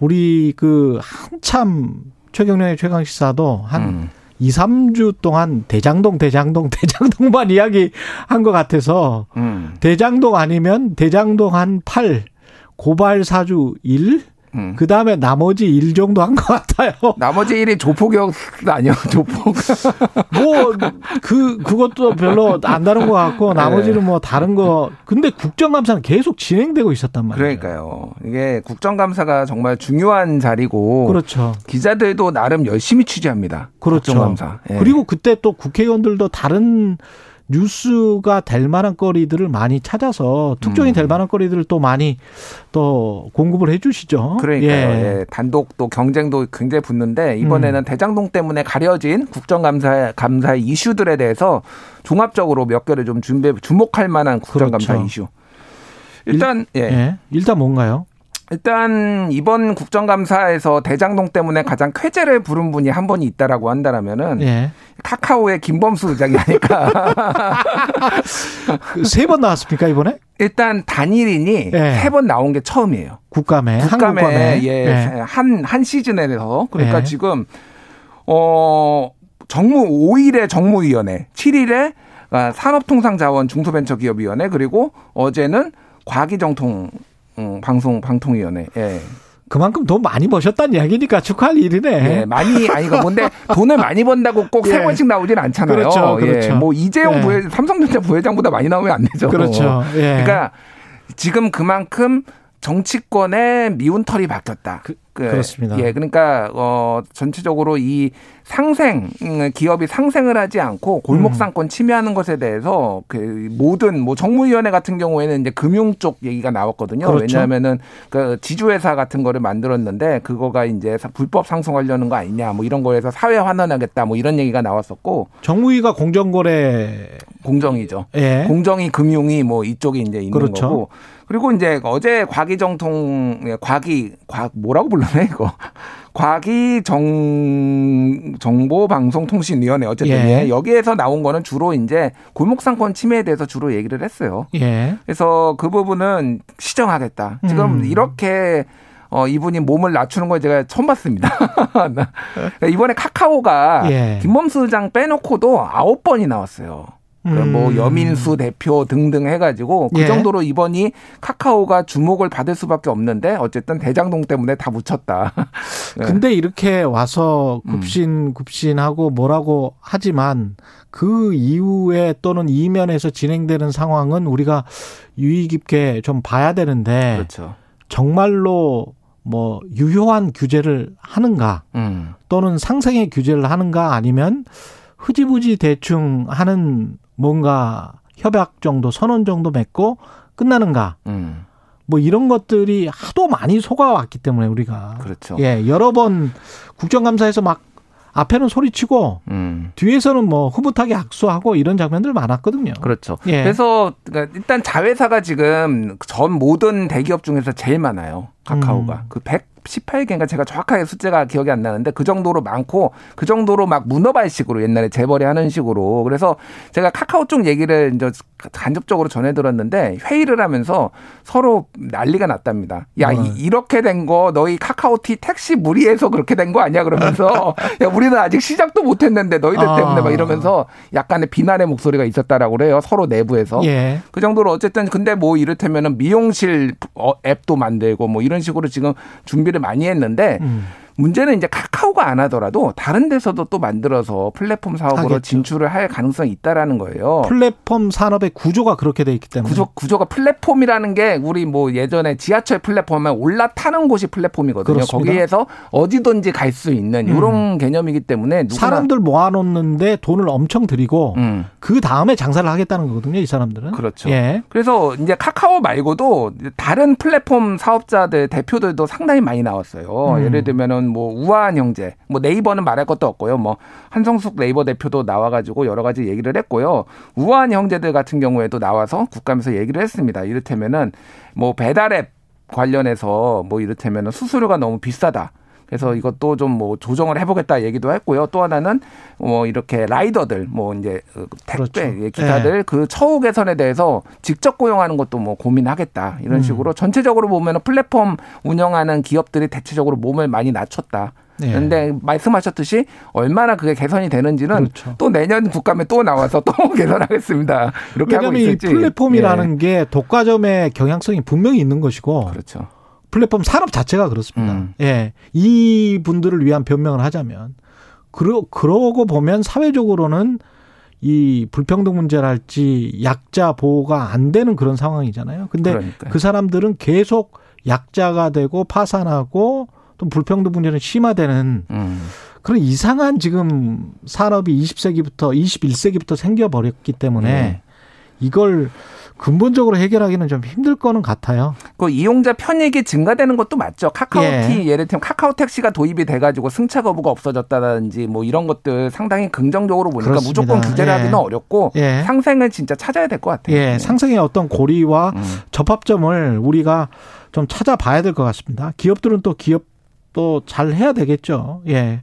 우리 그 한참 최경련의 최강 시사도 한 음. 2, 3주 동안 대장동, 대장동, 대장동만 이야기 한 것 같아서 음. 대장동 아니면 대장동 한 8, 고발 사주 1, 음. 그 다음에 나머지 1 정도 한 것 같아요. 나머지 일이 조폭이었 아니요 조폭. 뭐, 그, 그것도 별로 안 다른 것 같고, 나머지는 뭐 다른 거. 근데 국정감사는 계속 진행되고 있었단 말이에요. 그러니까요. 이게 국정감사가 정말 중요한 자리고 그렇죠. 기자들도 나름 열심히 취재합니다. 그렇죠. 국정감사. 예. 그리고 그때 또 국회의원들도 다른 뉴스가 될 만한 거리들을 많이 찾아서 특종이 음. 될 만한 거리들을 또 많이 또 공급을 해 주시죠. 그러니까요. 예. 예. 단독 또 경쟁도 굉장히 붙는데 이번에는 음. 대장동 때문에 가려진 국정감사 감사의 이슈들에 대해서 종합적으로 몇 개를 좀 준비해 주목할 만한 국정감사 그렇죠. 이슈. 일단 예. 예. 일단 뭔가요? 일단 이번 국정감사에서 대장동 때문에 가장 쾌재를 부른 분이 한 분이 있다라고 한다라면은 예. 카카오의 김범수 의장이 아닐까. 그세번 나왔습니까, 이번에? 일단 단일인이 예. 세번 나온 게 처음이에요. 국감에. 국감에. 예, 한, 한 시즌에서 그러니까 예. 지금 어 정무 5일에 정무위원회, 7일에 아, 산업통상자원 중소벤처기업위원회 그리고 어제는 과기정통 음, 방송 방통위원회. 예. 그만큼 돈 많이 버셨다는 이야기니까 축하할 일이네. 예, 많이 아니 그 뭔데 돈을 많이 번다고 꼭세 예. 번씩 나오진 않잖아요. 그렇죠, 그렇죠. 예, 뭐 이재용 예. 부회 삼성전자 부회장보다 많이 나오면 안 되죠. 그렇죠. 예. 그러니까 지금 그만큼 정치권의 미운 털이 바뀌었다. 그, 그렇습니다. 예, 그러니까 어 전체적으로 이 상생 음, 기업이 상생을 하지 않고 골목 음. 상권 침해하는 것에 대해서 그 모든 뭐 정무위원회 같은 경우에는 이제 금융 쪽 얘기가 나왔거든요. 그렇죠. 왜냐하면은 그 지주회사 같은 거를 만들었는데 그거가 이제 불법 상승하려는 거 아니냐 뭐 이런 거에서 사회 환원하겠다 뭐 이런 얘기가 나왔었고 정무위가 공정거래 공정이죠. 예. 공정이 금융이 뭐 이쪽이 이제 있는 그렇죠. 거고 그리고 이제 어제 과기정통 예, 과기 과 뭐라고 불러 내 이거 과기 정 정보방송통신위원회 어쨌든 예. 예. 여기에서 나온 거는 주로 이제 골목상권 침해에 대해서 주로 얘기를 했어요. 예. 그래서 그 부분은 시정하겠다. 지금 음. 이렇게 어, 이분이 몸을 낮추는 걸 제가 처음 봤습니다. 이번에 카카오가 예. 김범수 의장 빼놓고도 아홉 번이 나왔어요. 그뭐 음. 여민수 대표 등등 해가지고 그 예. 정도로 이번이 카카오가 주목을 받을 수밖에 없는데 어쨌든 대장동 때문에 다 묻혔다. 네. 근데 이렇게 와서 음. 급신 급신하고 뭐라고 하지만 그 이후에 또는 이면에서 진행되는 상황은 우리가 유의 깊게 좀 봐야 되는데 그렇죠. 정말로 뭐 유효한 규제를 하는가 음. 또는 상생의 규제를 하는가 아니면 흐지부지 대충 하는 뭔가 협약 정도 선언 정도 맺고 끝나는가 음. 뭐 이런 것들이 하도 많이 속아왔기 때문에 우리가 그렇죠. 예 여러 번 국정감사에서 막 앞에는 소리치고 음. 뒤에서는 뭐 흐뭇하게 악수하고 이런 장면들 많았거든요. 그렇죠. 예. 그래서 그러니까 일단 자회사가 지금 전 모든 대기업 중에서 제일 많아요. 카카오가. 음. 그 118개인가 제가 정확하게 숫자가 기억이 안 나는데 그 정도로 많고 그 정도로 막 문어발식으로 옛날에 재벌이 하는 식으로 그래서 제가 카카오 쪽 얘기를 이제 간접적으로 전해 들었는데 회의를 하면서 서로 난리가 났답니다. 야, 음. 이- 이렇게 된 거 너희 카카오티 택시 무리해서 그렇게 된 거 아니야 그러면서 야, 우리는 아직 시작도 못 했는데 너희들 아. 때문에 막 이러면서 약간의 비난의 목소리가 있었다라고 그래요. 서로 내부에서. 예. 그 정도로 어쨌든 근데 뭐 이를테면은 미용실 어, 앱도 만들고 뭐 이런 식으로 지금 준비를 많이 했는데 음. 문제는 이제 카카오가 안 하더라도 다른 데서도 또 만들어서 플랫폼 사업으로 하겠죠. 진출을 할 가능성이 있다라는 거예요. 플랫폼 산업의 구조가 그렇게 돼 있기 때문에 구조 구조가 플랫폼이라는 게 우리 뭐 예전에 지하철 플랫폼에 올라타는 곳이 플랫폼이거든요. 그렇습니다. 거기에서 어디든지 갈 수 있는 이런 개념이기 때문에 사람들 모아놓는데 돈을 엄청 들이고 음. 그 다음에 장사를 하겠다는 거거든요. 이 사람들은. 그렇죠. 예. 그래서 이제 카카오 말고도 다른 플랫폼 사업자들 대표들도 상당히 많이 나왔어요. 음. 예를 들면은 뭐 우아한 형제, 뭐 네이버는 말할 것도 없고요. 뭐 한성숙 네이버 대표도 나와가지고 여러 가지 얘기를 했고요. 우아한 형제들 같은 경우에도 나와서 국감에서 얘기를 했습니다. 이를테면은 뭐 배달앱 관련해서 뭐 이를테면은 수수료가 너무 비싸다. 그래서 이것도 좀 뭐 조정을 해보겠다 얘기도 했고요. 또 하나는 뭐 이렇게 라이더들 뭐 이제 택배 그렇죠. 기사들 네. 그 처우 개선에 대해서 직접 고용하는 것도 뭐 고민하겠다 이런 음. 식으로 전체적으로 보면은 플랫폼 운영하는 기업들이 대체적으로 몸을 많이 낮췄다. 네. 그런데 말씀하셨듯이 얼마나 그게 개선이 되는지는 그렇죠. 또 내년 국감에 또 나와서 또 개선하겠습니다. 이렇게 하고 있을지. 플랫폼이라는 예. 게 독과점의 경향성이 분명히 있는 것이고 그렇죠. 플랫폼 산업 자체가 그렇습니다. 음. 예. 이 분들을 위한 변명을 하자면 그러 그러고 보면 사회적으로는 이 불평등 문제랄지 약자 보호가 안 되는 그런 상황이잖아요. 근데 그러니까요. 그 사람들은 계속 약자가 되고 파산하고 또 불평등 문제는 심화되는 음. 그런 이상한 지금 산업이 20세기부터 21세기부터 생겨버렸기 때문에 네. 이걸 근본적으로 해결하기는 좀 힘들 거는 같아요. 그 이용자 편익이 증가되는 것도 맞죠. 카카오티 예. 예. 를 들면 카카오 택시가 도입이 돼가지고 승차 거부가 없어졌다든지 뭐 이런 것들 상당히 긍정적으로 보니까 그렇습니다. 무조건 규제를 예. 하기는 어렵고 예. 상생을 진짜 찾아야 될 것 같아요. 예, 네. 상승의 어떤 고리와 음. 접합점을 우리가 좀 찾아봐야 될 것 같습니다. 기업들은 또 기업 또 잘 해야 되겠죠. 예.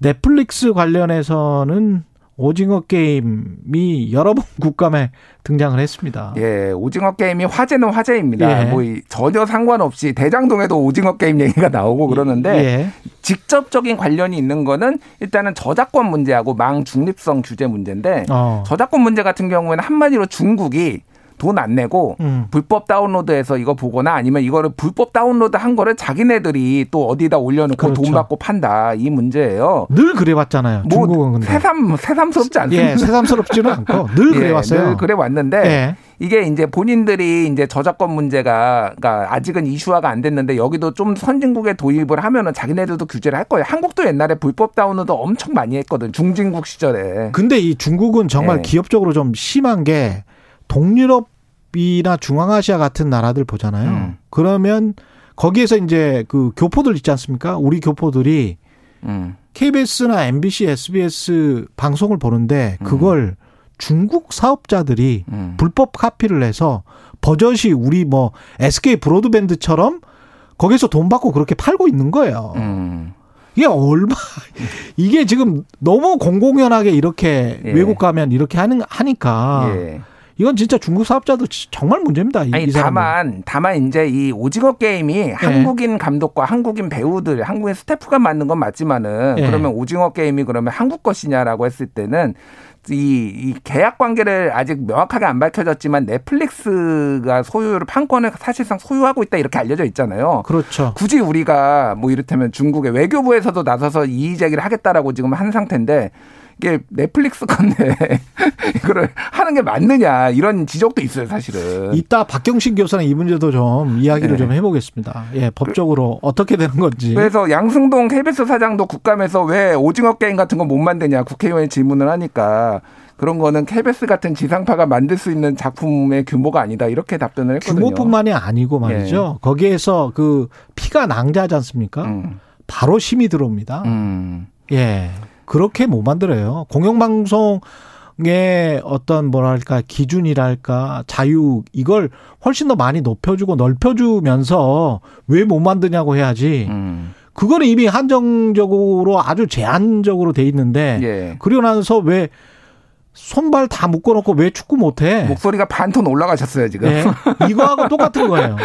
넷플릭스 관련해서는 오징어 게임이 여러 번 국감에 등장을 했습니다. 예, 오징어 게임이 화제는 화제입니다. 예. 뭐이 전혀 상관없이 대장동에도 오징어 게임 얘기가 나오고 그러는데 예. 직접적인 관련이 있는 거는 일단은 저작권 문제하고 망 중립성 규제 문제인데 어. 저작권 문제 같은 경우에는 한마디로 중국이 돈 안 내고 음. 불법 다운로드해서 이거 보거나 아니면 이거를 불법 다운로드 한 거를 자기네들이 또 어디다 올려놓고 그렇죠. 돈 받고 판다 이 문제예요. 늘 그래왔잖아요. 중국은 뭐 근데. 새삼 새삼스럽지 않습니다. 예, 새삼스럽지는 않고 늘 예, 그래왔어요. 늘 그래 왔는데 예. 이게 이제 본인들이 이제 저작권 문제가 그러니까 아직은 이슈화가 안 됐는데 여기도 좀 선진국에 도입을 하면은 자기네들도 규제를 할 거예요. 한국도 옛날에 불법 다운로드 엄청 많이 했거든. 중진국 시절에. 근데 이 중국은 정말 예. 기업적으로 좀 심한 게 동유럽이나 중앙아시아 같은 나라들 보잖아요. 음. 그러면 거기에서 이제 그 교포들 있지 않습니까? 우리 교포들이 음. KBS나 MBC, SBS 방송을 보는데 그걸 중국 사업자들이 음. 불법 카피를 해서 버젓이 우리 뭐 SK 브로드밴드처럼 거기서 돈 받고 그렇게 팔고 있는 거예요. 음. 이게 얼마 이게 지금 너무 공공연하게 이렇게 예. 외국 가면 이렇게 하는 하니까 예. 이건 진짜 중국 사업자도 지- 정말 문제입니다. 이, 아니 이. 다만 다만 이제 이 오징어 게임이 한국인 감독과 한국인 배우들, 한국인 스태프가 만든 건 맞지만은 예. 그러면 오징어 게임이 그러면 한국 것이냐라고 했을 때는 이, 이 계약 관계를 아직 명확하게 안 밝혀졌지만 넷플릭스가 소유를 판권을 사실상 소유하고 있다 이렇게 알려져 있잖아요. 그렇죠. 굳이 우리가 뭐 이를테면 중국의 외교부에서도 나서서 이의 제기를 하겠다라고 지금 한 상태인데 이게 넷플릭스 건데 이거를 하는 게 맞느냐 이런 지적도 있어요 사실은. 이따 박경신 교수는 이 문제도 좀 이야기를 네. 좀 해보겠습니다. 예, 법적으로 어떻게 되는 건지. 그래서 양승동 KBS 사장도 국감에서 왜 오징어 게임 같은 거 못 만드냐 국회의원이 질문을 하니까 그런 거는 KBS 같은 지상파가 만들 수 있는 작품의 규모가 아니다 이렇게 답변을 했거든요. 규모뿐만이 아니고 말이죠. 거기에서 그 피가 낭자하지 않습니까? 음, 바로 심이 들어옵니다. 음, 예. 그렇게 못 만들어요. 공영방송 의 어떤 뭐랄까 기준이랄까 자유 이걸 훨씬 더 많이 높여주고 넓혀주면서 왜 못 만드냐고 해야지. 음. 그거는 이미 한정적으로 아주 제한적으로 돼 있는데 예. 그리고 나서 왜 손발 다 묶어놓고 왜 축구 못해? 목소리가 반톤 올라가셨어요 지금. 예. 이거하고 똑같은 거예요.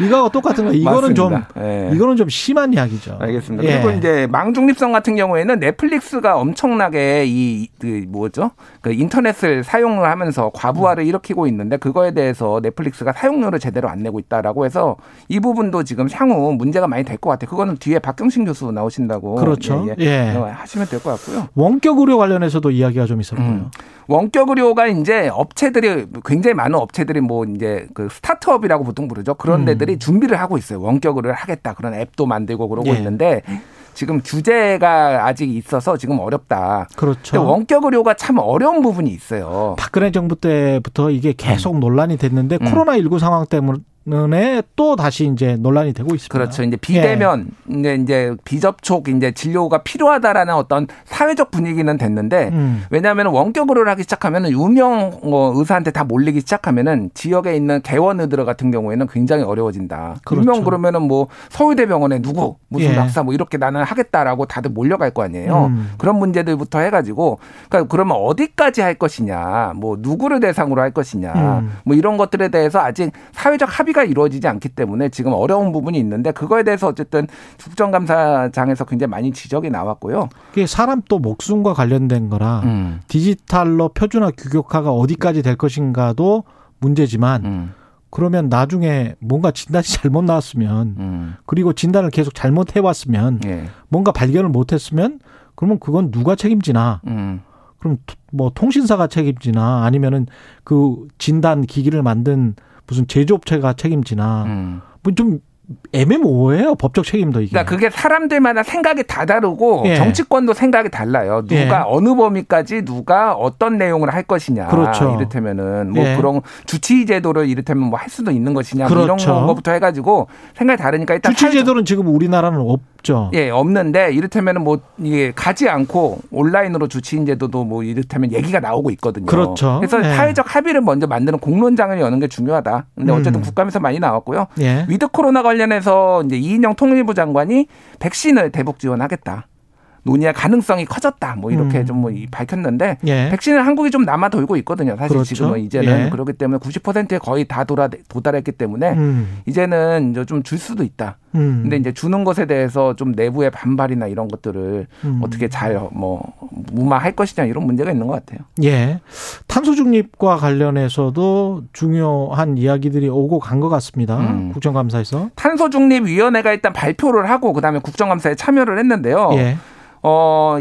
이거하고 똑같은 거. 이거는 좀 맞습니다. 예. 이거는 좀 심한 이야기죠. 알겠습니다. 예. 그리고 이제 망중립성 같은 경우에는 넷플릭스가 엄청나게 이, 그 뭐죠? 그 인터넷을 사용을 하면서 과부하를 일으키고 있는데 그거에 대해서 넷플릭스가 사용료를 제대로 안 내고 있다라고 해서 이 부분도 지금 향후 문제가 많이 될 것 같아요. 그거는 뒤에 박경신 교수 나오신다고. 그렇죠. 예, 예. 예. 어, 하시면 될 것 같고요. 원격 의료 관련해서도 이야기가 좀 있었고요. 음. 원격 의료가 이제 업체들이 굉장히 많은 업체들이 뭐 이제 그 스타트업이라고 보통 부르죠. 그런 음. 데들이 준비를 하고 있어요. 원격 의료를 하겠다. 그런 앱도 만들고 그러고 예. 있는데 지금 규제가 아직 있어서 지금 어렵다. 그렇죠. 근데 원격 의료가 참 어려운 부분이 있어요. 박근혜 정부 때부터 이게 계속 논란이 됐는데 음. 코로나 19 상황 때문, 때문에 또 다시 이제 논란이 되고 있습니다. 그렇죠. 이제 비대면 예. 이제 비접촉 이제 진료가 필요하다라는 어떤 사회적 분위기는 됐는데 음. 왜냐하면 원격으로 하기 시작하면 유명 뭐 의사한테 다 몰리기 시작하면은 지역에 있는 개원 의들 같은 경우에는 굉장히 어려워진다. 그렇죠. 분명 그러면은 뭐 서울대병원에 누구 무슨 예. 박사 뭐 이렇게 나는 하겠다라고 다들 몰려갈 거 아니에요. 음. 그런 문제들부터 해가지고 그러니까 그러면 어디까지 할 것이냐, 뭐 누구를 대상으로 할 것이냐, 음. 뭐 이런 것들에 대해서 아직 사회적 합의 합의가 이루어지지 않기 때문에 지금 어려운 부분이 있는데 그거에 대해서 어쨌든 국정감사장에서 굉장히 많이 지적이 나왔고요. 이게 사람 또 목숨과 관련된 거라 음. 디지털로 표준화 규격화가 어디까지 될 것인가도 문제지만 음. 그러면 나중에 뭔가 진단이 잘못 나왔으면 음. 그리고 진단을 계속 잘못 해 왔으면 예. 뭔가 발견을 못했으면 그러면 그건 누가 책임지나? 음. 그럼 뭐 통신사가 책임지나 아니면은 그 진단 기기를 만든 무슨 제조업체가 책임지나 음. 뭐좀 애매모호해요 법적 책임도 이게. 그러니까 그게 사람들마다 생각이 다 다르고 예. 정치권도 생각이 달라요. 누가 예. 어느 범위까지 누가 어떤 내용을 할 것이냐. 그렇죠. 이를테면은 뭐 예. 그런 주치 제도를 이를테면 뭐 할 수도 있는 것이냐 뭐 그렇죠. 이런 거부터 해가지고 생각이 다르니까 일단 주치의 제도는 지금 우리나라는 없죠. 예, 없는데 이를테면은 뭐 이게 가지 않고 온라인으로 주치의 제도도 뭐 이를테면 얘기가 나오고 있거든요. 그렇죠. 그래서 예. 사회적 합의를 먼저 만드는 공론장을 여는 게 중요하다. 근데 어쨌든 음. 국감에서 많이 나왔고요. 예. 위드 코로나 관련해서 이제 이인영 통일부 장관이 백신을 대북 지원하겠다. 논의할 가능성이 커졌다. 뭐 이렇게 음. 좀뭐 밝혔는데 예. 백신은 한국이 좀 남아 돌고 있거든요. 사실 그렇죠. 지금은 이제는 예. 그렇기 때문에 90%에 거의 다 돌아 도달했기 때문에 음. 이제는 이제 좀줄 수도 있다. 음. 근데 이제 주는 것에 대해서 좀 내부의 반발이나 이런 것들을 음. 어떻게 잘 뭐 무마할 것이냐 이런 문제가 있는 것 같아요. 예. 탄소 중립과 관련해서도 중요한 이야기들이 오고 간 것 같습니다. 음. 국정감사에서 탄소 중립 위원회가 일단 발표를 하고 그다음에 국정감사에 참여를 했는데요. 예. 어,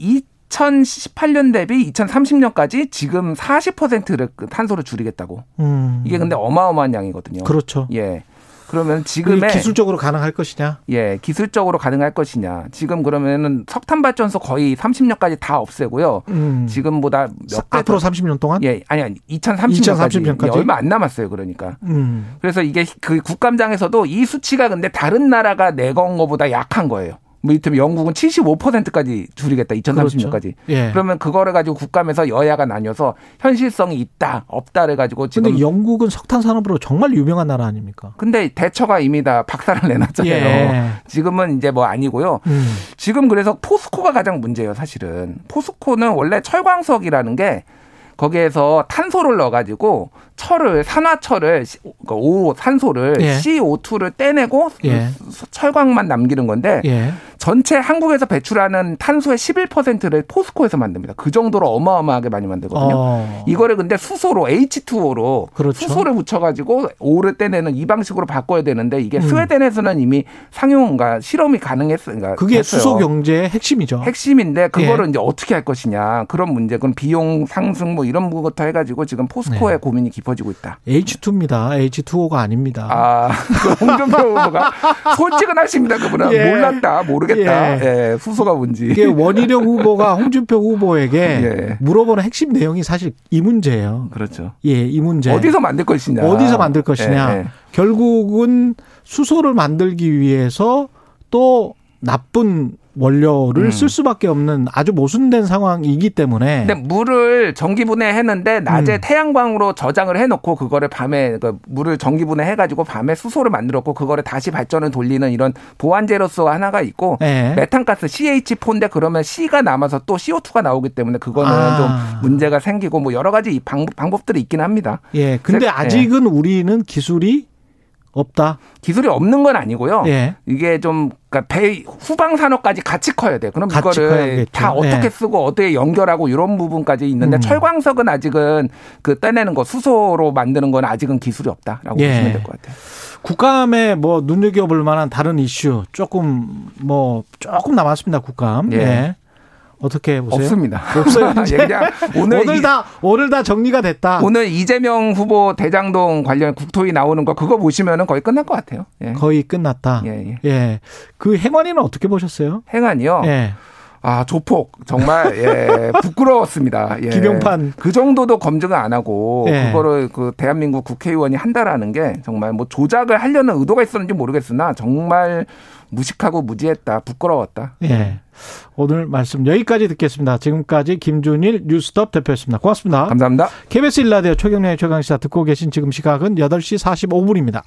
2018년 대비 2030년까지 지금 40%를 그 탄소를 줄이겠다고. 음. 이게 근데 어마어마한 양이거든요. 그렇죠. 예. 그러면 지금의 기술적으로 가능할 것이냐? 예, 기술적으로 가능할 것이냐. 지금 그러면은 석탄 발전소 거의 30년까지 다 없애고요. 음. 지금보다 몇 앞으로 30년 동안? 예, 아니 아니 2030년까지, 2030년까지? 예, 얼마 안 남았어요. 그러니까. 음. 그래서 이게 그 국감장에서도 이 수치가 근데 다른 나라가 내건 거보다 약한 거예요. 뭐 이를테면 영국은 75%까지 줄이겠다 2030년까지. 그렇죠. 예. 그러면 그거를 가지고 국감에서 여야가 나뉘어서 현실성이 있다 없다를 가지고 지금. 근데 영국은 석탄 산업으로 정말 유명한 나라 아닙니까? 근데 대처가 이미 다 박살을 내놨잖아요. 예. 지금은 이제 뭐 아니고요. 음. 지금 그래서 포스코가 가장 문제예요 사실은. 포스코는 원래 철광석이라는 게 거기에서 탄소를 넣어가지고 철을 산화철을 그러니까 오 산소를 예. CO2를 떼내고 예. 철광만 남기는 건데 예. 전체 한국에서 배출하는 탄소의 11%를 포스코에서 만듭니다. 그 정도로 어마어마하게 많이 만들거든요. 어. 이거를 근데 수소로 H2O로 그렇죠. 수소를 붙여가지고 오를 떼내는 이 방식으로 바꿔야 되는데 이게 음. 스웨덴에서는 이미 상용과 실험이 가능했어요. 그러니까 그게 됐어요. 수소 경제의 핵심이죠. 핵심인데 그거를 예. 이제 어떻게 할 것이냐 그런 문제, 그럼 비용 상승 뭐 이런 부분부터 해가지고 지금 포스코의 네. 고민이 깊어지고 있다. H2입니다. H2O가 아닙니다. 아, 그 홍준표 후보가 솔직은 하십니다. 그분은 예. 몰랐다, 모르겠다. 모르겠다. 예. 예. 수소가 뭔지. 이게 원희룡 후보가 홍준표 후보에게 예. 물어보는 핵심 내용이 사실 이 문제예요. 그렇죠. 예, 이 문제. 어디서 만들 것이냐. 어디서 만들 것이냐. 예, 예. 결국은 수소를 만들기 위해서 또 나쁜 원료를 음. 쓸 수밖에 없는 아주 모순된 상황이기 때문에. 근데 물을 전기분해했는데 낮에 음. 태양광으로 저장을 해놓고 그거를 밤에 그 물을 전기분해 해가지고 밤에 수소를 만들었고 그거를 다시 발전을 돌리는 이런 보완제로서 하나가 있고 네. 메탄가스 CH4인데 그러면 C가 남아서 또 CO2가 나오기 때문에 그거는 아. 좀 문제가 생기고 뭐 여러 가지 방법, 방법들이 있긴 합니다. 예. 근데 아직은 예. 우리는 기술이 없다. 기술이 없는 건 아니고요. 예. 이게 좀 그러니까 배 후방 산업까지 같이 커야 돼. 그럼 이거를 커야겠죠. 다 어떻게 예. 쓰고 어떻게 연결하고 이런 부분까지 있는데 음. 철광석은 아직은 그 떼내는 거 수소로 만드는 건 아직은 기술이 없다라고 예. 보시면 될 것 같아요. 국감에 뭐 눈여겨볼 만한 다른 이슈 조금 뭐 조금 남았습니다. 국감. 예. 예. 어떻게 보세요? 없습니다. 없어요. 그냥 오늘, 오늘 다 오늘 다 정리가 됐다. 오늘 이재명 후보 대장동 관련 국토위 나오는 거 그거 보시면은 거의 끝날 것 같아요. 예. 거의 끝났다. 예, 예. 예. 그 행안위는 어떻게 보셨어요? 행안이요. 예. 아 조폭 정말 예 부끄러웠습니다. 예. 김용판 그 정도도 검증을 안 하고 예. 그거를 그 대한민국 국회의원이 한다라는 게 정말 뭐 조작을 하려는 의도가 있었는지 모르겠으나 정말 무식하고 무지했다 부끄러웠다. 예. 오늘 말씀 여기까지 듣겠습니다. 지금까지 김준일 뉴스톱 대표였습니다. 고맙습니다. 감사합니다. KBS 일라디오 최경련의 최강시사 듣고 계신 지금 시각은 8시 45분입니다.